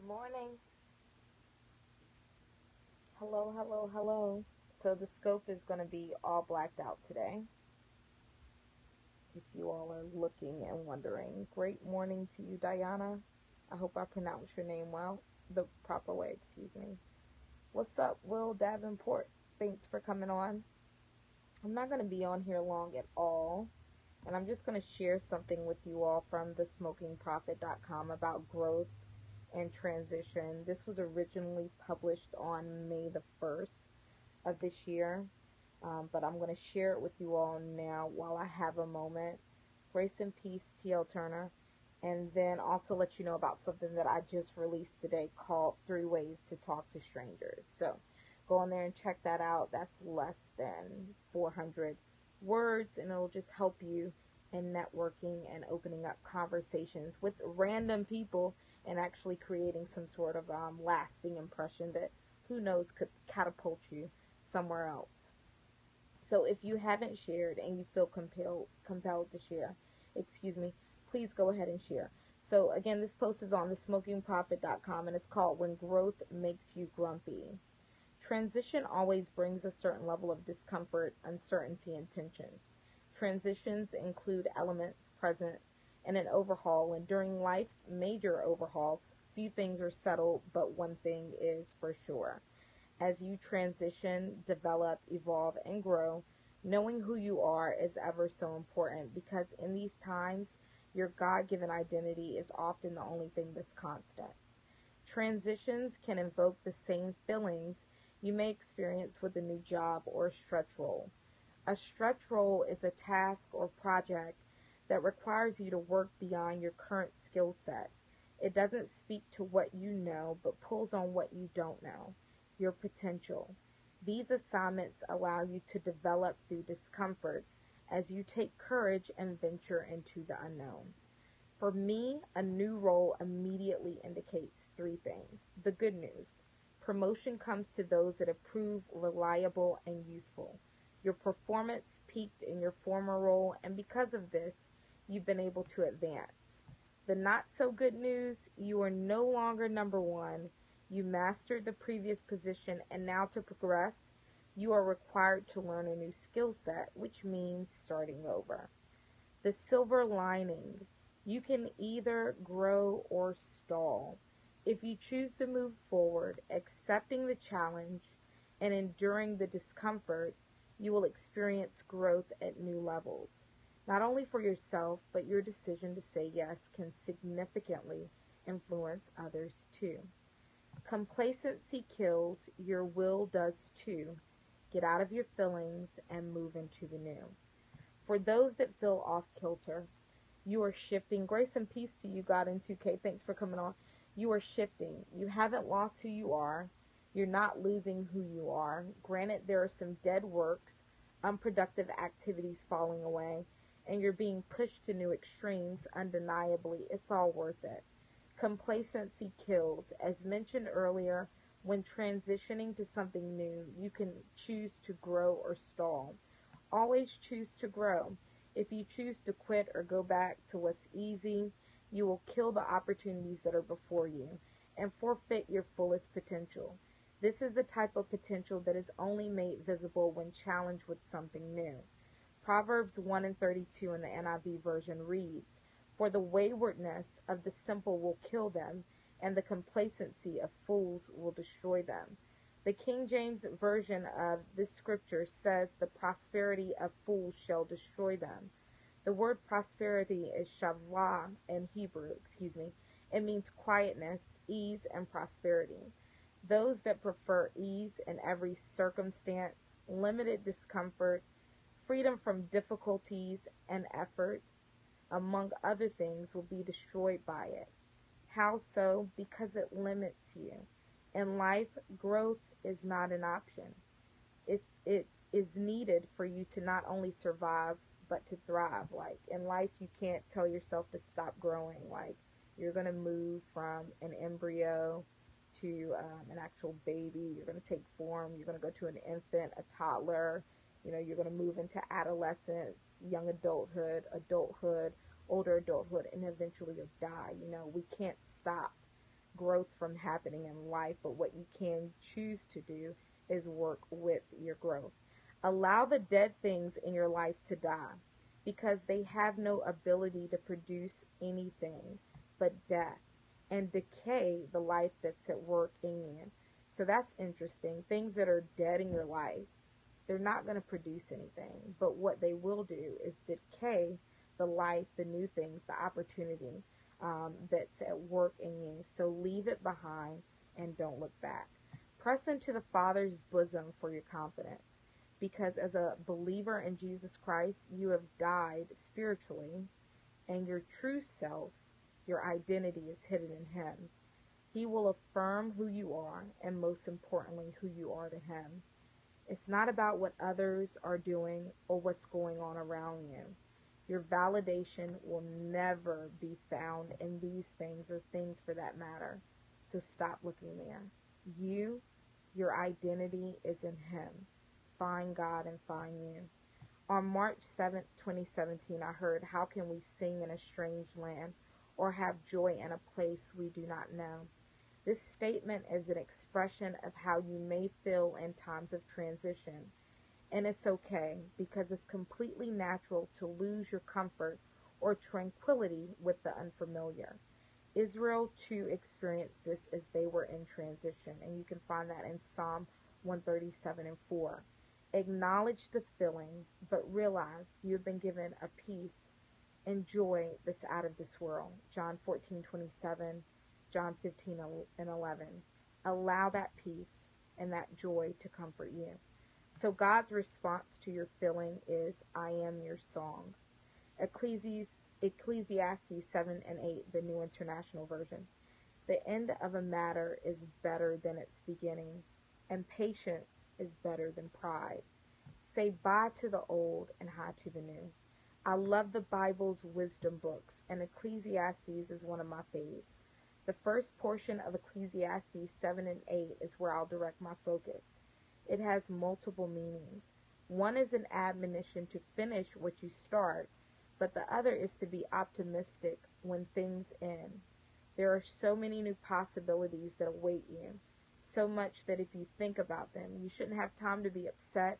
Good morning. Hello, hello, hello. So the scope is going to be all blacked out today. If you all are looking and wondering, great morning to you, Diana. I hope I pronounced your name well, the proper way, excuse me. What's up, Will Davenport? Thanks for coming on. I'm not going to be on here long at all, and I'm just going to share something with you all from thesmokingprophet.com about growth and transition. This was originally published on May the 1st of this year, um, but I'm going to share it with you all now while I have a moment. Grace and peace, T.L. Turner. And then also let you know about something that I just released today called Three Ways to Talk to Strangers. So go on there and check that out. That's less than 400 words, and it'll just help you in networking and opening up conversations with random people and actually creating some sort of um, lasting impression that who knows could catapult you somewhere else. So if you haven't shared and you feel compelled compelled to share, excuse me, please go ahead and share. So again, this post is on thesmokingprophet.com and it's called When Growth Makes You Grumpy. Transition always brings a certain level of discomfort, uncertainty, and tension. Transitions include elements present in an overhaul, and during life's major overhauls, few things are settled, but one thing is for sure. As you transition, develop, evolve, and grow, knowing who you are is ever so important because in these times, your God given identity is often the only thing that's constant. Transitions can invoke the same feelings you may experience with a new job or a stretch role. A stretch role is a task or project that requires you to work beyond your current skill set. It doesn't speak to what you know, but pulls on what you don't know, your potential. These assignments allow you to develop through discomfort as you take courage and venture into the unknown. For me, a new role immediately indicates three things. The good news promotion comes to those that have proved reliable and useful. Your performance peaked in your former role, and because of this, you've been able to advance. The not so good news you are no longer number one. You mastered the previous position, and now to progress, you are required to learn a new skill set, which means starting over. The silver lining you can either grow or stall. If you choose to move forward, accepting the challenge and enduring the discomfort, you will experience growth at new levels. Not only for yourself, but your decision to say yes can significantly influence others too. Complacency kills, your will does too. Get out of your feelings and move into the new. For those that feel off kilter, you are shifting. Grace and peace to you, God in 2K. Thanks for coming on. You are shifting. You haven't lost who you are. You're not losing who you are. Granted, there are some dead works, unproductive activities falling away, and you're being pushed to new extremes, undeniably, it's all worth it. Complacency kills. As mentioned earlier, when transitioning to something new, you can choose to grow or stall. Always choose to grow. If you choose to quit or go back to what's easy, you will kill the opportunities that are before you and forfeit your fullest potential. This is the type of potential that is only made visible when challenged with something new. Proverbs 1 and 32 in the NIV version reads, For the waywardness of the simple will kill them, and the complacency of fools will destroy them. The King James Version of this scripture says, The prosperity of fools shall destroy them. The word prosperity is shavlah in Hebrew, excuse me. It means quietness, ease, and prosperity. Those that prefer ease in every circumstance, limited discomfort, freedom from difficulties and effort, among other things, will be destroyed by it. How so? Because it limits you. In life, growth is not an option. It, it is needed for you to not only survive, but to thrive. Like in life, you can't tell yourself to stop growing. Like you're going to move from an embryo to um, an actual baby. You're going to take form. You're going to go to an infant, a toddler, you know, you're going to move into adolescence, young adulthood, adulthood, older adulthood, and eventually you'll die. You know, we can't stop. growth from happening in life, but what you can choose to do is work with your growth. Allow the dead things in your life to die because they have no ability to produce anything but death and decay the life that's at work in. So that's interesting. Things that are dead in your life, they're not going to produce anything, but what they will do is decay the life, the new things, the opportunity um, that's at work in you. So leave it behind and don't look back. Press into the Father's bosom for your confidence because as a believer in Jesus Christ, you have died spiritually, and your true self, your identity, is hidden in Him. He will affirm who you are, and most importantly, who you are to Him. It's not about what others are doing or what's going on around you. Your validation will never be found in these things or things for that matter. So stop looking there. You, your identity is in Him. Find God and find you. On March 7th, 2017, I heard, How can we sing in a strange land or have joy in a place we do not know? This statement is an expression of how you may feel in times of transition and it's okay because it's completely natural to lose your comfort or tranquility with the unfamiliar. Israel too experienced this as they were in transition, and you can find that in Psalm 137 and 4. Acknowledge the feeling, but realize you have been given a peace and joy that's out of this world. John 14 27, John 15 and 11. Allow that peace and that joy to comfort you. So God's response to your feeling is, I am your song. Ecclesiastes, Ecclesiastes 7 and 8, the New International Version. The end of a matter is better than its beginning, and patience is better than pride. Say bye to the old and hi to the new. I love the Bible's wisdom books, and Ecclesiastes is one of my faves. The first portion of Ecclesiastes 7 and 8 is where I'll direct my focus. It has multiple meanings. One is an admonition to finish what you start, but the other is to be optimistic when things end. There are so many new possibilities that await you, so much that if you think about them, you shouldn't have time to be upset,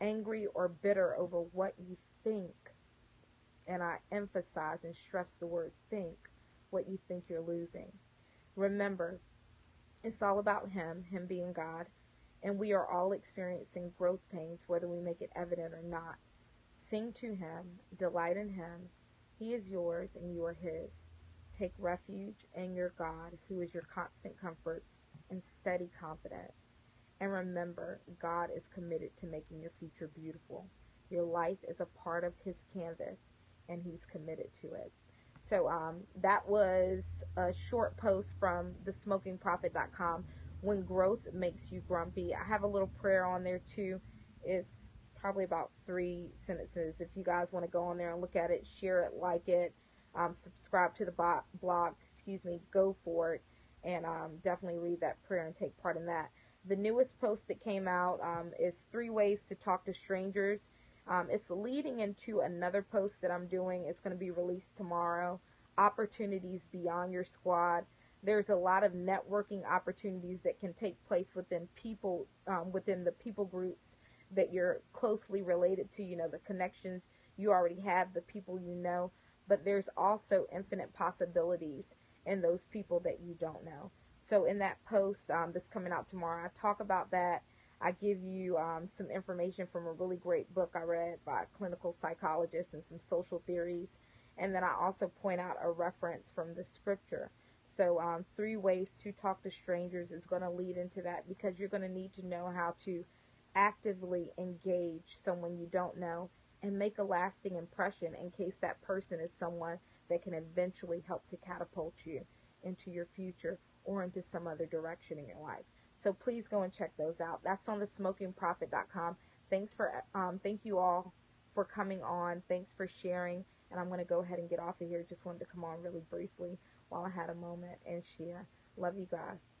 angry, or bitter over what you think. And I emphasize and stress the word think, what you think you're losing. Remember, it's all about Him, Him being God, and we are all experiencing growth pains, whether we make it evident or not. Sing to Him, delight in Him. He is yours, and you are His. Take refuge in your God, who is your constant comfort and steady confidence. And remember, God is committed to making your future beautiful. Your life is a part of His canvas, and He's committed to it. So um, that was a short post from thesmokingprophet.com when growth makes you grumpy. I have a little prayer on there too. It's probably about three sentences. If you guys want to go on there and look at it, share it, like it, um, subscribe to the blog, excuse me, go for it, and um, definitely read that prayer and take part in that. The newest post that came out um, is three ways to talk to strangers. Um, it's leading into another post that I'm doing. It's going to be released tomorrow. Opportunities beyond your squad there's a lot of networking opportunities that can take place within people, um, within the people groups that you're closely related to, you know, the connections you already have, the people you know, but there's also infinite possibilities in those people that you don't know. So in that post um, that's coming out tomorrow, I talk about that. I give you um, some information from a really great book I read by a clinical psychologist and some social theories. And then I also point out a reference from the scripture so, um, three ways to talk to strangers is going to lead into that because you're going to need to know how to actively engage someone you don't know and make a lasting impression in case that person is someone that can eventually help to catapult you into your future or into some other direction in your life. So please go and check those out. That's on thesmokingprophet.com. Thanks for um, thank you all for coming on. Thanks for sharing. And I'm going to go ahead and get off of here. Just wanted to come on really briefly while I had a moment and share. Love you guys.